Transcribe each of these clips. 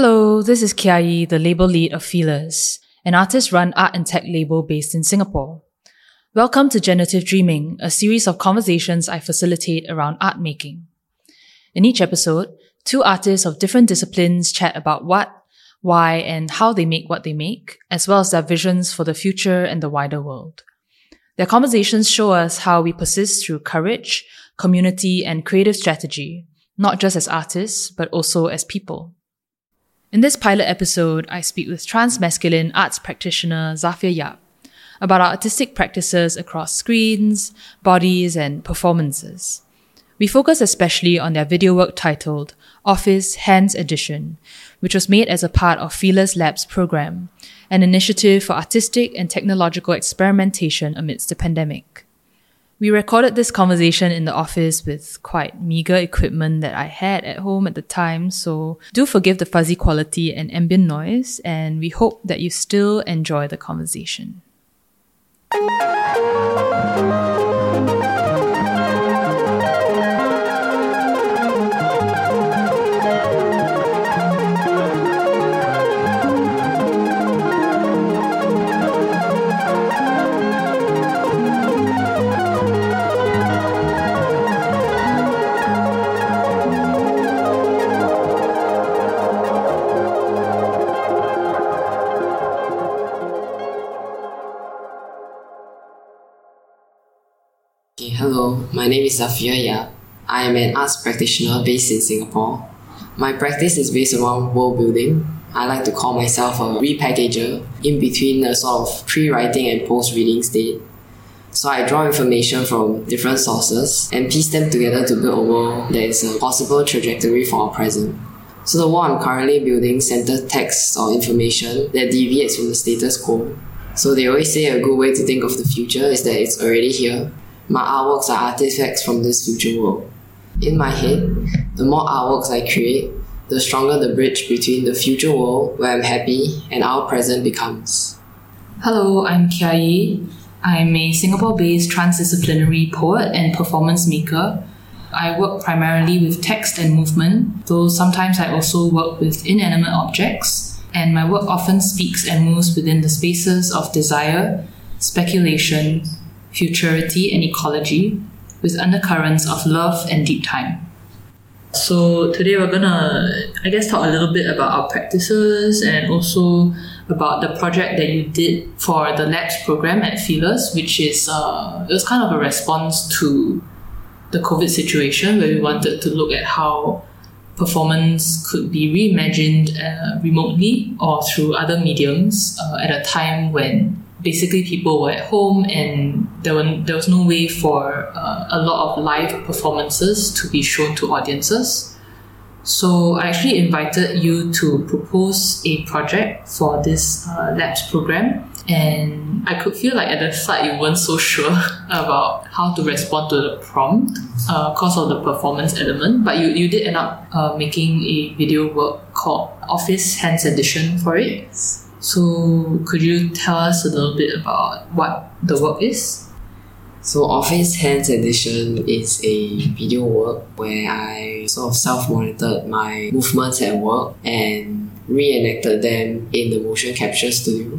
Hello, this is Kia Yee, the label lead of Feelers, an artist run art and tech label based in Singapore. Welcome to Generative Dreaming, a series of conversations I facilitate around art making. In each episode, two artists of different disciplines chat about what, why, and how they make what they make, as well as their visions for the future and the wider world. Their conversations show us how we persist through courage, community, and creative strategy, not just as artists, but also as people. In this pilot episode, I speak with trans-masculine arts practitioner Xafiér Yap about our artistic practices across screens, bodies, and performances. We focus especially on their video work titled Office Hands Edition, which was made as a part of Feelers Labs program, an initiative for artistic and technological experimentation amidst the pandemic. We recorded this conversation in the office with quite meager equipment that I had at home at the time, so do forgive the fuzzy quality and ambient noise, and we hope that you still enjoy the conversation. My name is Xafiér Yap. I am an arts practitioner based in Singapore. My practice is based around world building. I like to call myself a repackager in between a sort of pre-writing and post-reading state. So I draw information from different sources and piece them together to build a world that is a possible trajectory for our present. So the world I'm currently building centers texts or information that deviates from the status quo. So they always say a good way to think of the future is that it's already here my artworks are artifacts from this future world. In my head, the more artworks I create, the stronger the bridge between the future world where I'm happy and our present becomes. Hello, I'm Kia Yee. I'm a Singapore based transdisciplinary poet and performance maker. I work primarily with text and movement, though sometimes I also work with inanimate objects, and my work often speaks and moves within the spaces of desire, speculation, futurity, and ecology with undercurrents of love and deep time. So today we're gonna, I guess, talk a little bit about our practices and also about the project that you did for the labs program at Feelers, which is uh, it was kind of a response to the COVID situation where we wanted to look at how performance could be reimagined uh, remotely or through other mediums uh, at a time when basically people were at home and there, were, there was no way for uh, a lot of live performances to be shown to audiences. So I actually invited you to propose a project for this uh, labs program. And I could feel like at the start you weren't so sure about how to respond to the prompt because uh, of the performance element. But you, you did end up uh, making a video work called Office Hands Edition for it. So, could you tell us a little bit about what the work is? So, Office Hands Edition is a video work where I sort of self monitored my movements at work and reenacted them in the motion capture studio.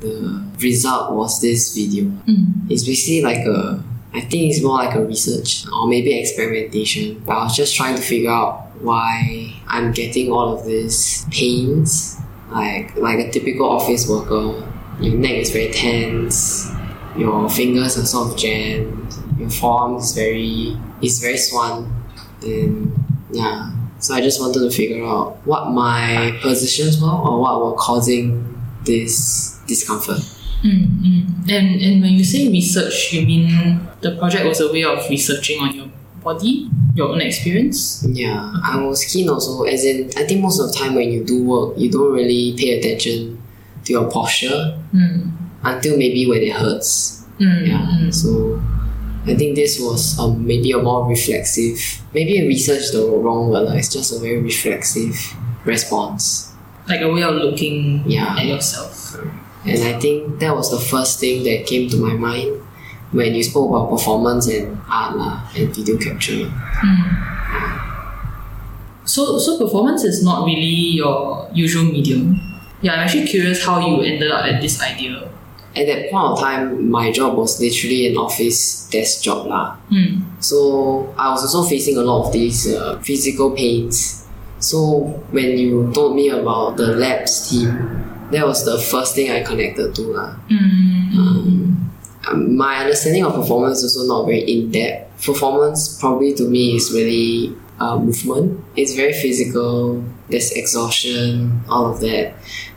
The result was this video. Mm. It's basically like a, I think it's more like a research or maybe experimentation, but I was just trying to figure out why I'm getting all of these pains like like a typical office worker. Your neck is very tense. Your fingers are sort of jammed. Your forearm is very is very swan. And yeah, so I just wanted to figure out what my positions were or what were causing this discomfort. Mm-hmm. And and when you say research, you mean the project was a way of researching on your body, your own experience? Yeah, I was keen also, as in, I think most of the time when you do work, you don't really pay attention to your posture mm. until maybe when it hurts. Mm. Yeah, mm. so I think this was um, maybe a more reflexive, maybe a research the wrong word, like, it's just a very reflexive response. Like a way of looking yeah. at yourself. And I think that was the first thing that came to my mind when you spoke about performance and art lah, and video capture. Mm. So, so performance is not really your usual medium. Yeah, I'm actually curious how you ended up at this idea. At that point of time, my job was literally an office desk job lah. Hmm. So I was also facing a lot of these uh, physical pains. So when you told me about the labs team, that was the first thing I connected to lah. Um, my understanding of performance is also not very in depth. Performance probably to me is really uh, movement. It's very physical. There's exhaustion, all of that.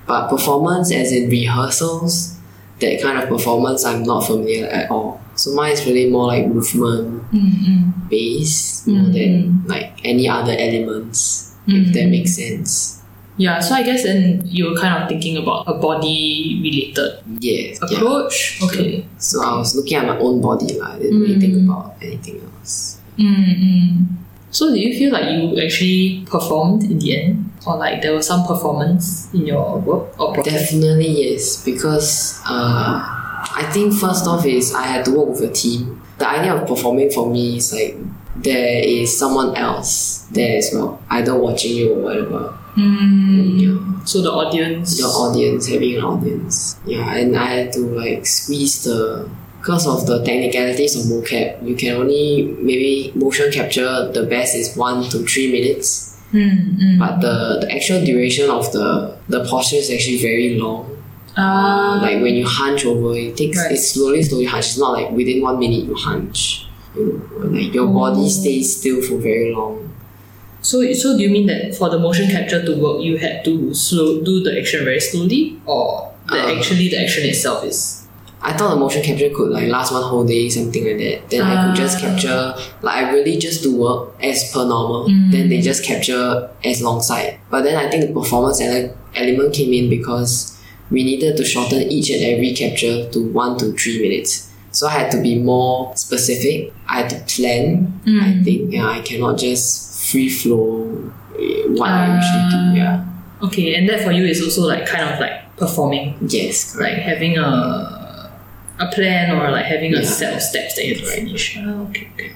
But performance, as in rehearsals, that kind of performance, I'm not familiar at all. So mine is really more like movement Mm-hmm. based more than like any other elements. If that makes sense. Yeah, so I guess then you were kind of thinking about a body related Yeah. yeah. approach. Okay. So I was looking at my own body. lah. I didn't really think about anything else. Mm-hmm. So do you feel like you actually performed in the end? Or like there was some performance in your work or project? Definitely yes, because uh, I think first off is I had to work with a team. The idea of performing for me is like there is someone else there as well, either watching you or whatever. Mm. Yeah. So the audience. The audience, having an audience. Yeah, and I had to like squeeze the because of the technicalities of mocap, you can only maybe motion capture the best is one to three minutes. Mm, mm. But the, the actual duration of the the posture is actually very long. Ah, Like when you hunch over, it takes Right. it slowly, slowly hunch. It's not like within one minute you hunch. You know, like your Oh. body stays still for very long. So so do you mean that for the motion capture to work, you had to slow do the action very slowly, or that Uh. actually the action itself is? I thought the motion capture could like last one whole day, something like that. Then I could just Ah. capture like I really just do work as per normal. Mm. Then they just capture as long side. But then I think the performance ele- element came in because we needed to shorten each and every capture to one to three minutes. So I had to be more specific. I had to plan. Mm. I think yeah, I cannot just free flow eh, what I usually do. Ah. Yeah. Okay, and that for you is also like kind of like performing, Yes. like having a a plan or like having a set of steps that you have to finish. Ah, okay, okay.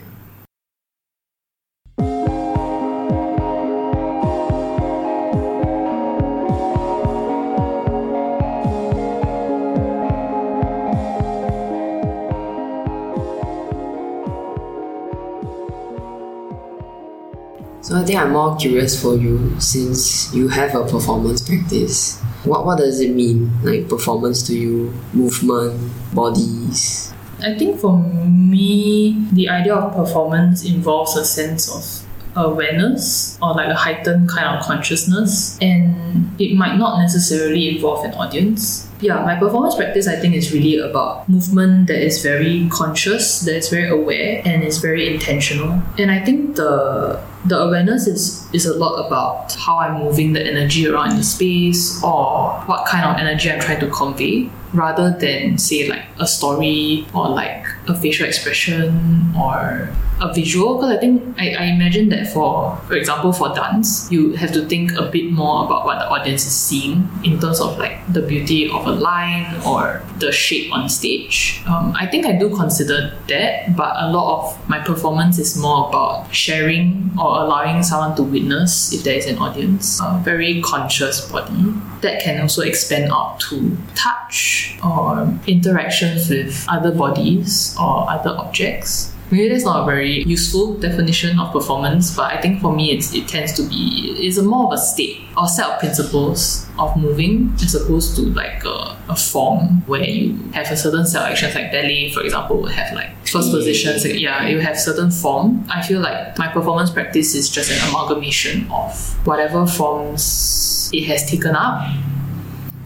So I think I'm more curious for you since you have a performance practice. What what does it mean? Like performance to you, movement, bodies. I think for me, the idea of performance involves a sense of awareness or like a heightened kind of consciousness, and it might not necessarily involve an audience. Yeah, my performance practice I think is really about movement that is very conscious, that is very aware, and is very intentional. And I think the the awareness is is a lot about how I'm moving the energy around in the space or what kind of energy I'm trying to convey rather than say like a story or like a facial expression or a visual because I think I, I imagine that for for example for dance you have to think a bit more about what the audience is seeing in terms of like the beauty of a line or the shape on stage. Um, I think I do consider that but a lot of my performance is more about sharing or allowing someone to witness if there is an audience. A very conscious body that can also expand out to touch or interactions with other bodies or other objects Maybe that's not a very useful definition of performance, but I think for me it's, it tends to be it's a more of a state or set of principles of moving as opposed to like a, a form where you have a certain set of actions like ballet, for example, would have like first positions. like, yeah, you have certain form. I feel like my performance practice is just an amalgamation of whatever forms it has taken up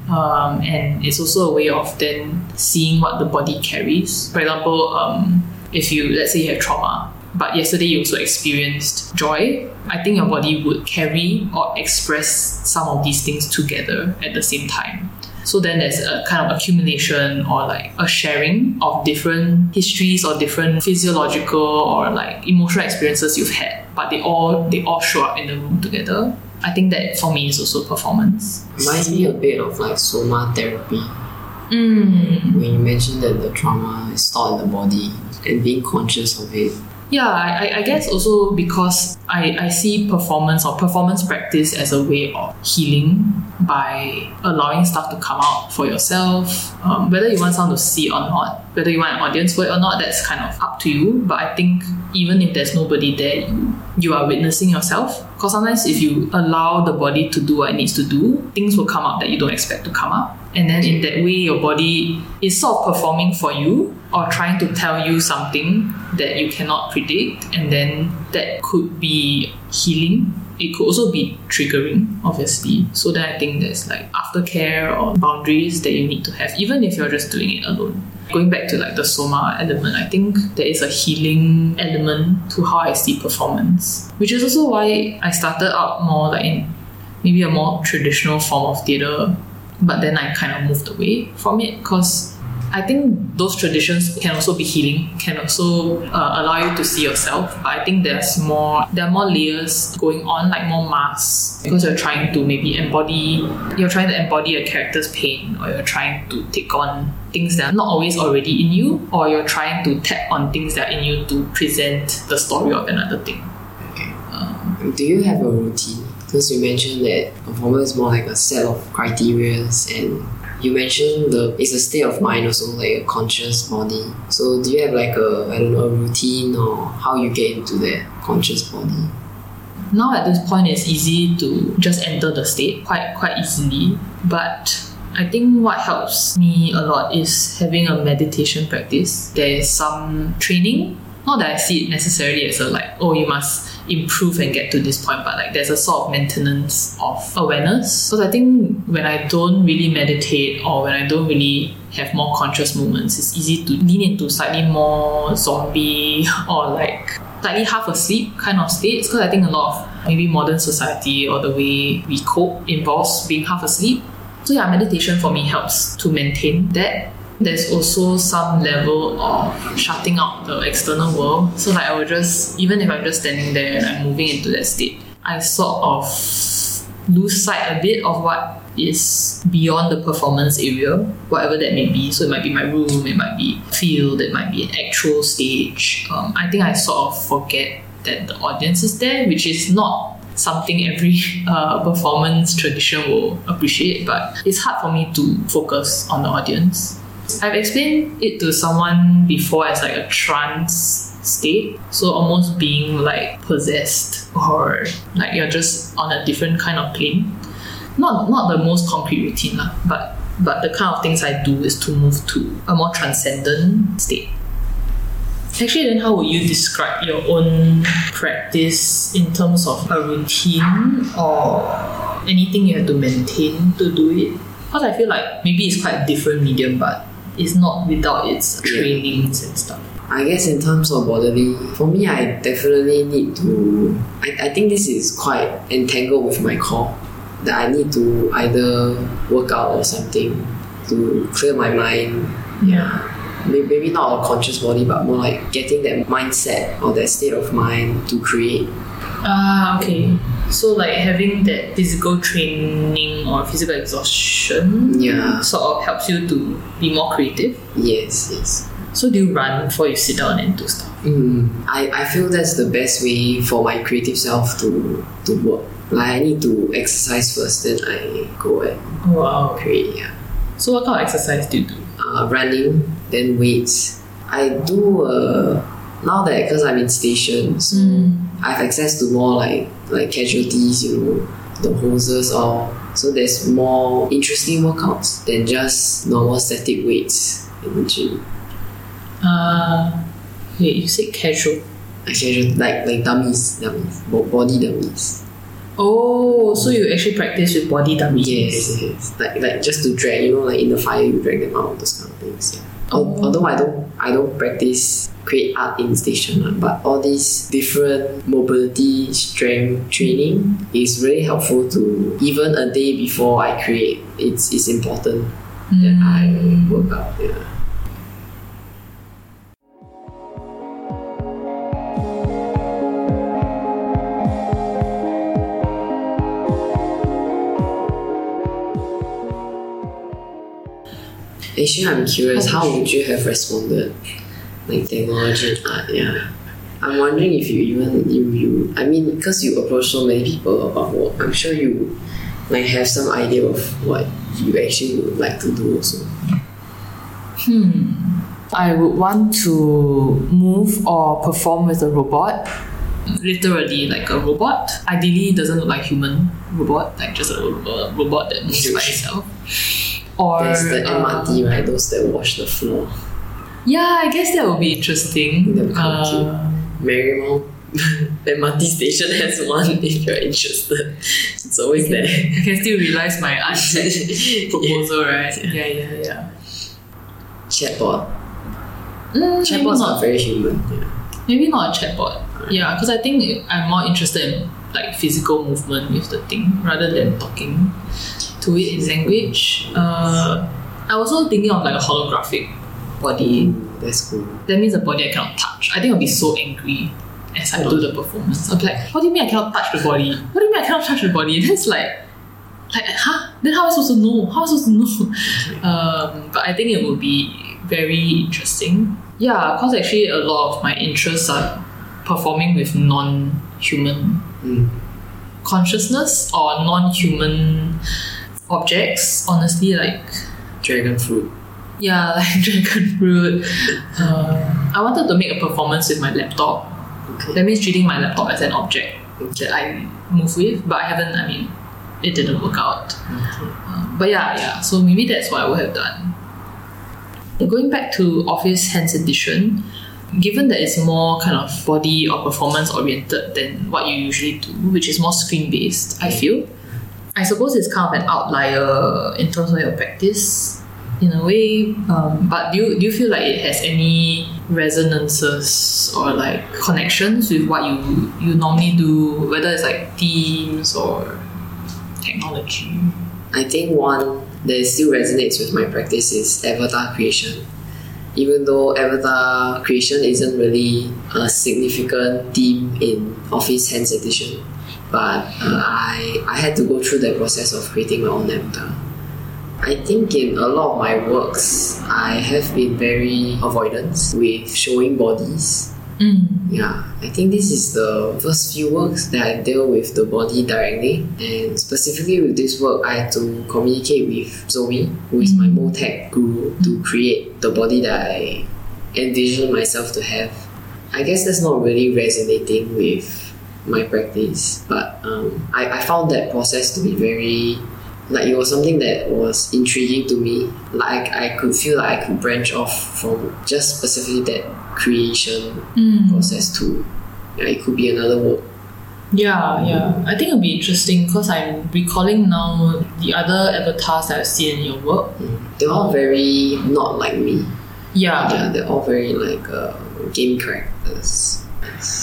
um, and it's also a way of then seeing what the body carries. For example, um, if you let's say you have trauma, but yesterday you also experienced joy, I think your body would carry or express some of these things together at the same time. So then there's a kind of accumulation or like a sharing of different histories or different physiological or like emotional experiences you've had, but they all they all show up in the room together. I think that for me is also performance. Reminds me a bit of like soma therapy. Mm. When you mentioned that the trauma is stored in the body and being conscious of it, Yeah, I, I- guess also because I, I see performance or performance practice as a way of healing by allowing stuff to come out for yourself. Um, whether you want someone to see it or not, whether you want an audience for it or not, that's kind of up to you. But I think even if there's nobody there, you, you are witnessing yourself. Because sometimes if you allow the body to do what it needs to do, things will come up that you don't expect to come up. And then in that way, your body is sort of performing for you or trying to tell you something that you cannot predict. And then that could be healing. It could also be triggering, obviously. So then I think there's like aftercare or boundaries that you need to have, even if you're just doing it alone. Going back to like the soma element, I think there is a healing element to how I see performance, which is also why I started out more like in maybe a more traditional form of theatre, but then I kind of moved away from it because I think those traditions can also be healing, can also uh, allow you to see yourself. But I think there's more, there are more layers going on, like more masks, because you're trying to maybe embody, you're trying to embody a character's pain, or you're trying to take on things that are not always already in you, or you're trying to tap on things that are in you to present the story of another thing. Okay. Um, Do you have a routine? Because you mentioned that performance is more like a set of criterias and you mentioned the it's a state of mind also like a conscious body. So do you have like a I don't know a routine or how you get into that conscious body? now at this point it's easy to just enter the state quite quite easily but I think what helps me a lot is having a meditation practice. There is some training. Not that I see it necessarily as a like, oh, you must improve and get to this point, but like there's a sort of maintenance of awareness. Because I think when I don't really meditate or when I don't really have more conscious moments, it's easy to lean into slightly more zombie or like slightly half asleep kind of states. Because I think a lot of maybe modern society or the way we cope involves being half asleep. So yeah, meditation for me helps to maintain that. There's also some level of shutting out the external world. So like I would just even if I'm just standing there and I'm moving into that state, I sort of lose sight a bit of what is beyond the performance area, whatever that may be. So it might be my room, it might be field, it might be an actual stage. Um, I think I sort of forget that the audience is there, which is not something every uh, performance tradition will appreciate, but it's hard for me to focus on the audience. I've explained it to someone before as like a trance state, so almost being like possessed or like you're just on a different kind of plane. Not not the most concrete routine, but but the kind of things I do is to move to a more transcendent state. Actually, then how would you describe your own practice in terms of a routine or anything you have to maintain to do it? Because I feel like maybe it's quite a different medium, but it's not without its trainings and stuff. I guess in terms of bodily, for me, I definitely need to. I, I think this is quite entangled with my core. That I need to either work out or something to clear my mind. Yeah. May- Maybe not a conscious body, but more like getting that mindset or that state of mind to create. Ah, okay. So like having that physical training or physical exhaustion Yeah. sort of helps you to be more creative. Yes, yes. So do you run before you sit down and do stuff? Mm, I, I feel that's the best way for my creative self to, to work. Like I need to exercise first, then I go and wow. create. Yeah. So what kind of exercise do you do? uh, running, then weights. I do uh, now that because I'm in station, so I have access to more like like casualties, you know, the hoses or so there's more interesting workouts than just normal static weights in the gym. Uh, wait, you said casual. Like casual, like like dummies, dummies, body dummies. Oh, so you actually practice with body dummies? Yes, yes. Like like just to drag, you know, like in the fire you drag them out, those kind of things. Yeah. Oh. Although I don't I don't practice create art in station, ah, but all these different mobility strength training is really helpful to even a day before I create. It's it's important that I mm. work out. Yeah. Actually, I'm curious, how would you have responded? Like technology and art, yeah. I'm wondering if you even you you I mean because you approach so many people about work, I'm sure you like have some idea of what you actually would like to do also. Hmm, I would want to move or perform with a robot. Literally, like a robot. Ideally, it doesn't look like human robot, like just a, a robot that moves by itself. Or There's the uh, MRT, right? Those that wash the floor. yeah, I guess that would be interesting. That would Uh, Marymount MRT station has one if you're interested. It's always there. I can still realize my unchecked proposal, right? Yeah, yeah, yeah. Chatbot. Mm, Chatbots not are very human. Yeah. Maybe not a chatbot. Yeah, because I think I'm more interested in like physical movement with the thing rather than talking to it in language. Uh, I was also thinking of like a holographic body. Mm, that's cool. That means a body I cannot touch. I think I'll be so angry as I do the performance. I'll be like, what do you mean I cannot touch the body? What do you mean I cannot touch the body? That's like, like, huh? Then how am I supposed to know? How am I supposed to know? Um, but I think it would be very interesting. Yeah, because actually a lot of my interests are performing with non-human Mm. consciousness or non-human objects. Honestly, like Dragon fruit. yeah, like dragon fruit. Uh, I wanted to make a performance with my laptop. Okay. That means treating my laptop as an object that I move with, but I haven't. I mean, it didn't work out. Okay. Um, but yeah, yeah. So maybe that's what I would have done. Going back to Office Hands Edition, given that it's more kind of body or performance oriented than what you usually do, which is more screen based, I feel. I suppose it's kind of an outlier in terms of your practice, in a way. Um, but do you, do you feel like it has any resonances or like connections with what you you normally do, whether it's like themes or technology? I think one that still resonates with my practice is avatar creation. Even though avatar creation isn't really a significant theme in Office Hands Edition, but uh, I, I had to go through the process of creating my own avatar. I think in a lot of my works, I have been very avoidant with showing bodies Mm. yeah, I think this is the first few works that I deal with the body directly, and specifically with this work, I had to communicate with Zoe, who is my mocap guru, to create the body that I envision myself to have. I guess that's not really resonating with my practice, but um, I, I found that process to be very like it was something that was intriguing to me. Like I could feel like I could branch off from just specifically that creation Mm. process to yeah, it could be another work. Yeah, yeah. I think it'll be interesting because I'm recalling now the other avatars that I've seen in your work. They're all very not like me. Yeah, Yeah, they're all very like uh, game characters.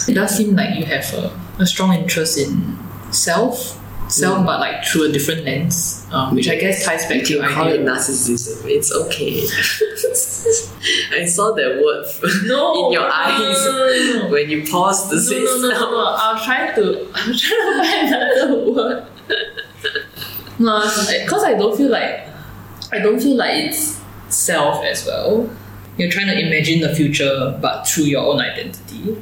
it does seem like you have a, a strong interest in self, self, but like through a different lens, um, which I guess ties back to You your can call it narcissism. It's okay. I saw that word No, in your no, eyes no, when you paused to say no, no, no, no. I was trying to, I was trying to find another word. No, because I don't feel like, I don't feel like it's self as well. You're trying to imagine the future, but through your own identity.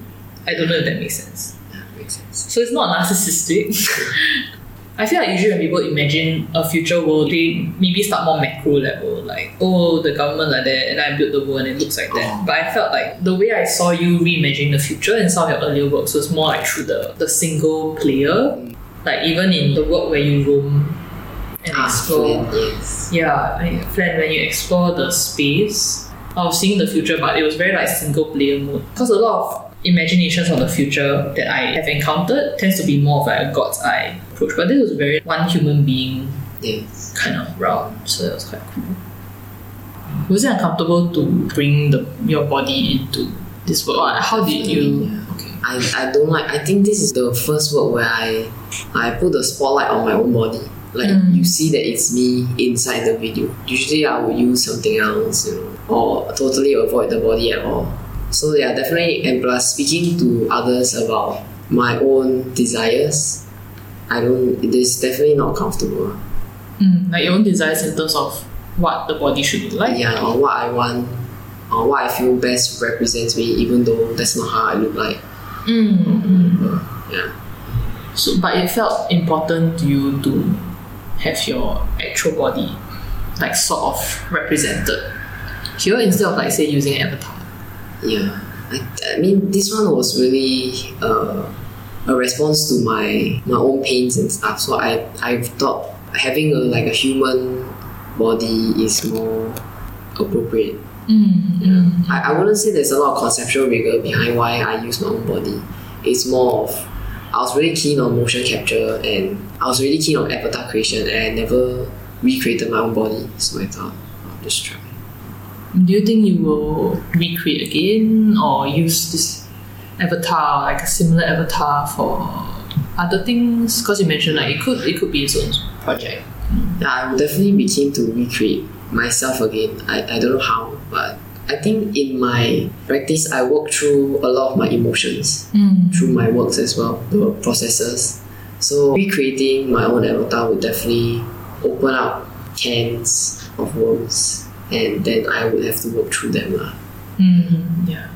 I don't know if that makes sense. Makes sense. So it's not narcissistic. I feel like usually when people imagine a future world, they maybe start more macro level, like, oh, the government like that, and I built the world and it looks like that. Oh. But I felt like the way I saw you reimagining the future in some of your earlier works was more like through the, the single player. Like even in the work where you roam and Ah, explore. Flynn, yes. Yeah, I mean, when you explore the space, I was seeing the future, but it was very like single player mode. Because a lot of imaginations of the future that I have encountered tends to be more of like a God's eye approach. But this was very one human being Yes. kind of route, so that was quite cool. Was it uncomfortable to bring the your body into this work? Or how did you? Yeah. Okay. I, I don't like I think this is the first work where I I put the spotlight on my own body. Like Mm. you see that it's me inside the video. Usually I would use something else, you know, or totally avoid the body at all. So yeah, definitely and plus speaking to others about my own desires, I don't it is definitely not comfortable. Mm, like your own desires in terms of what the body should look like. Yeah, or what I want or what I feel best represents me even though that's not how I look like. Mm, Yeah. So, but it felt important to you to have your actual body, like sort of represented here instead of like say using an avatar. Yeah, I, I mean, this one was really uh, a response to my my own pains and stuff. So I I thought having a like a human body is more appropriate. Mm, I, I wouldn't say there's a lot of conceptual rigor behind why I use my own body. It's more of I was really keen on motion capture and I was really keen on avatar creation and I never recreated my own body. So I thought I'll just try. Do you think you will recreate again or use this avatar, like a similar avatar for other things? Because you mentioned like it could it could be its own project. Yeah, I would definitely be keen to recreate myself again. I, I don't know how, but I think in my practice, I work through a lot of my emotions mm. through my works as well, the processes. So recreating my own avatar would definitely open up cans of worms, and then I would have to work through them. lah. Mm, yeah.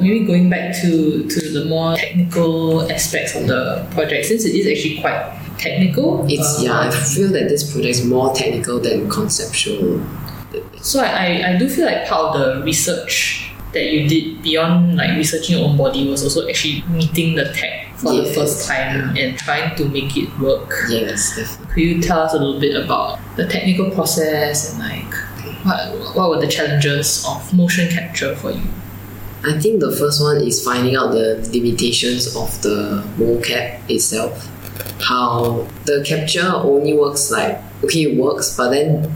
Maybe going back to, to the more technical aspects of the project, since it is actually quite technical. It's uh, yeah, I feel that this project is more technical than conceptual. So I, I, I do feel like part of the research that you did beyond like researching your own body was also actually meeting the tech for the first time and trying to make it work. Yes, definitely. Could you tell us a little bit about the technical process and like what, what were the challenges of motion capture for you? I think the first one is finding out the limitations of the mocap itself. How the capture only works like okay, it works, but then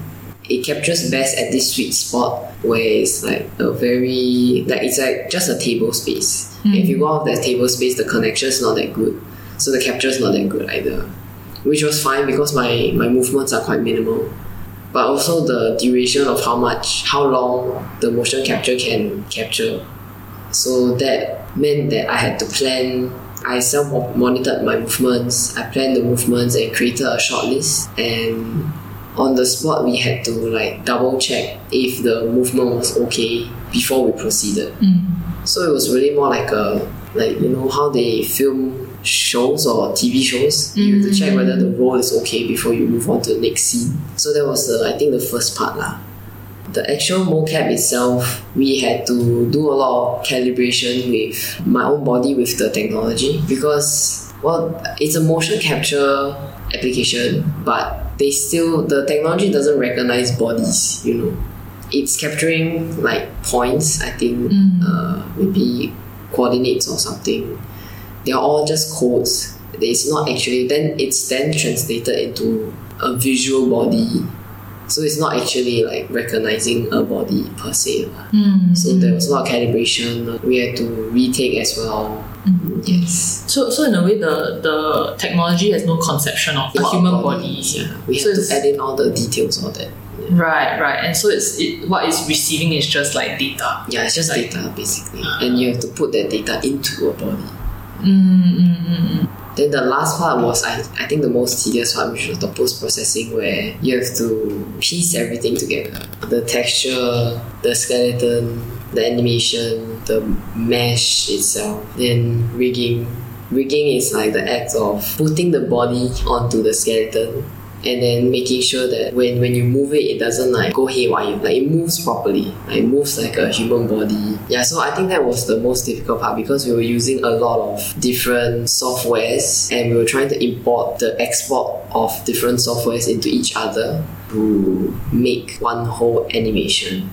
it captures best at this sweet spot where it's like a very like it's like just a table space. Hmm. If you go off that table space, the connection is not that good, so the capture is not that good either. Which was fine because my my movements are quite minimal but also the duration of how much, how long the motion capture can capture. So that meant that I had to plan. I self monitored my movements. I planned the movements and created a short list. And on the spot, we had to like double check if the movement was okay before we proceeded. Mm. So it was really more like a like you know how they film shows or TV shows. You have to check whether the mm. role is okay before you move on to the next scene. So that was the I think the first part lah. The actual mocap itself, we had to do a lot of calibration with my own body with the technology because well, it's a motion capture application, but they still the technology doesn't recognize bodies. You know, it's capturing like points. I think mm. uh, maybe coordinates or something. They are all just codes. It's not actually then it's then translated into a visual body. So it's not actually like recognizing a body per se. lah. Mm. So there was a lot of mm. calibration. We had to retake as well. Yes. So so in a way the the technology has no conception of a human bodies, body. Yeah. We So had to add in all the details all that. Yeah, Right, right. And so it's it, what it's receiving is just like data. yeah it's just Like- data basically. And you have to put that data into a body. Mm, Then the last part was I, I think the most tedious part, which was the post processing, where you have to piece everything together. The texture, the skeleton, the animation, the mesh itself, then rigging. Rigging is like the act of putting the body onto the skeleton and then making sure that when, when you move it, it doesn't like go haywire. Like it moves properly. Like it moves like a human body. Yeah, so I think that was the most difficult part because we were using a lot of different softwares and we were trying to import the export of different softwares into each other to make one whole animation.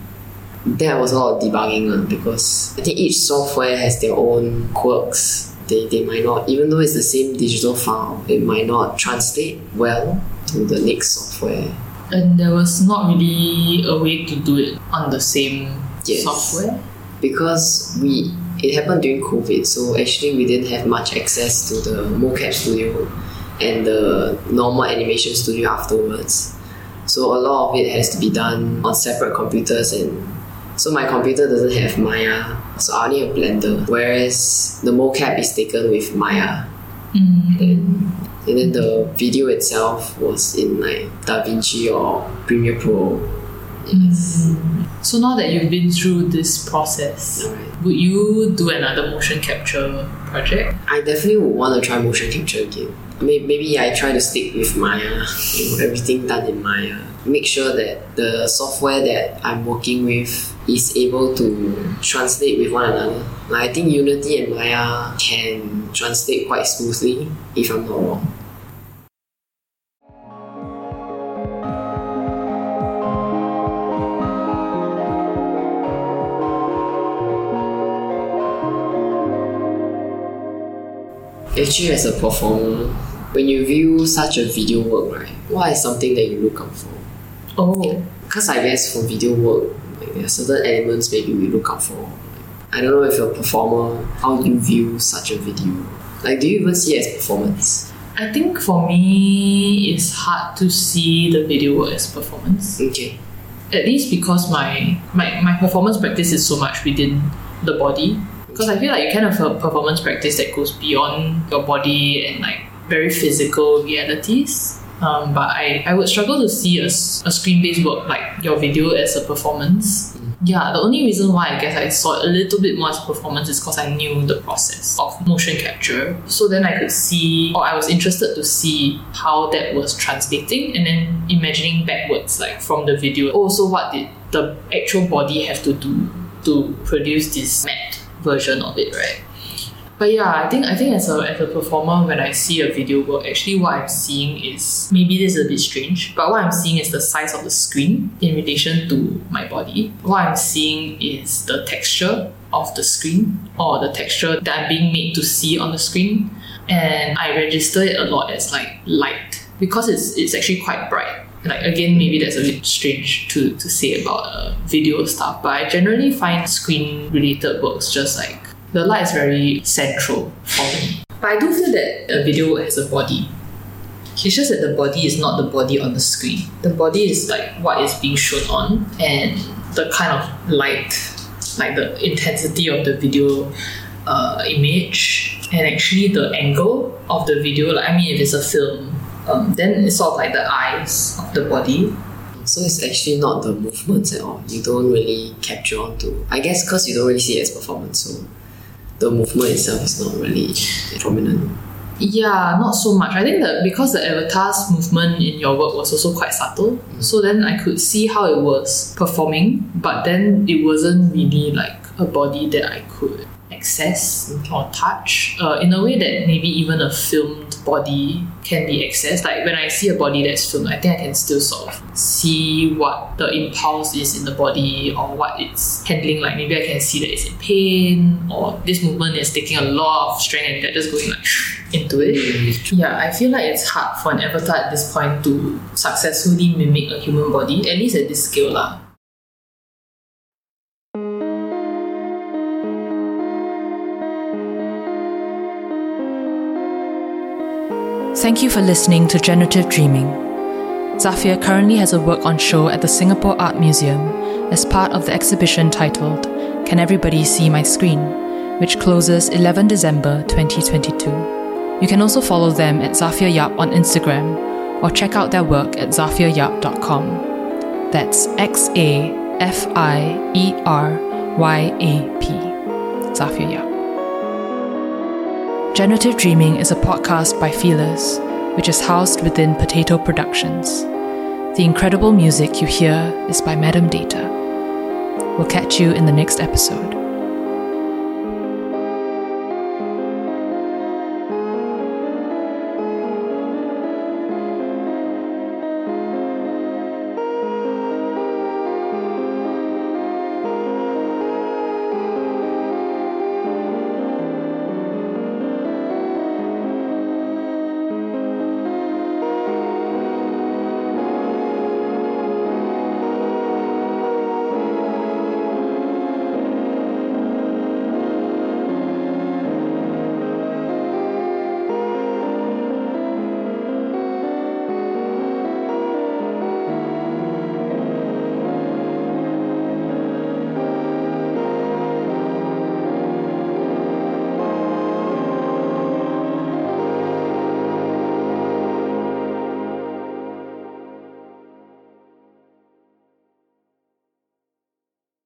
There was a lot of debugging uh, because I think each software has their own quirks. They, they might not, even though it's the same digital file, it might not translate well to the next software. And there was not really a way to do it on the same Yes. software. because we it happened during COVID, so actually we didn't have much access to the mocap studio and the normal animation studio afterwards. So a lot of it has to be done on separate computers and so my computer doesn't have Maya, so I only have Blender. Whereas the mocap is taken with Maya. Mm. And And then the video itself was in like DaVinci or Premiere Pro. Yes. Mm. So now that you've been through this process, Alright. would you do another motion capture project? I definitely would want to try motion capture again. May- Maybe I try to stick with Maya, you know, everything done in Maya. Make sure that the software that I'm working with is able to translate with one another. I think Unity and Maya can translate quite smoothly, if I'm not wrong. Actually, as a performer, when you view such a video work, right, what is something that you look out for? Oh, Because I guess for video work, like, there are certain elements maybe we look out for. I don't know if you're a performer, how do you view such a video? Like, do you even see it as performance? I think for me, it's hard to see the video work as performance. Okay. At least because my, my, my performance practice is so much within the body. Because I feel like you kind of have a performance practice that goes beyond your body and like very physical realities. Um, but I, I would struggle to see a screen based work like your video as a performance. Yeah, the only reason why I guess I saw a little bit more as a performance is because I knew the process of motion capture. So then I could see, or I was interested to see how that was translating and then imagining backwards, like from the video. Also, what did the actual body have to do to produce this matte version of it, right? But yeah, I think I think as a as a performer, when I see a video work, actually what I'm seeing is maybe this is a bit strange, but what I'm seeing is the size of the screen in relation to my body. What I'm seeing is the texture of the screen or the texture that I'm being made to see on the screen. And I register it a lot as like light because it's it's actually quite bright. Like again, maybe that's a bit strange to, to say about uh, video stuff, but I generally find screen related works just like the light is very central for me. But I do feel that a video has a body. It's just that the body is not the body on the screen. The body is like what is being shown on and the kind of light, like the intensity of the video uh, image and actually the angle of the video. Like I mean, if it's a film, um, then it's sort of like the eyes of the body. So it's actually not the movements at all. You don't really capture onto. I guess because you don't really see it as performance, so the movement itself is not really prominent. Yeah, not so much. I think that because the avatar's movement in your work was also quite subtle, so then I could see how it was performing, but then it wasn't really like a body that I could access or touch uh, in a way that maybe even a filmed body can be accessed. Like when I see a body that's filmed, I think I can still sort of see what the impulse is in the body or what it's handling. Like maybe I can see that it's in pain or this movement is taking a lot of strength and they're just going like into it. Mm. Yeah, I feel like it's hard for an avatar at this point to successfully mimic a human body, at least at this scale lah. Thank you for listening to Generative Dreaming. Xafiér currently has a work on show at the Singapore Art Museum as part of the exhibition titled Can Everybody See My Screen, which closes 11 December 2022. You can also follow them at Xafiér Yap on Instagram or check out their work at xafieryap.com. That's X A F I E R Y A P. Xafiér Yap. Generative Dreaming is a podcast by Feelers, which is housed within Potato Productions. The incredible music you hear is by Madam Data. We'll catch you in the next episode.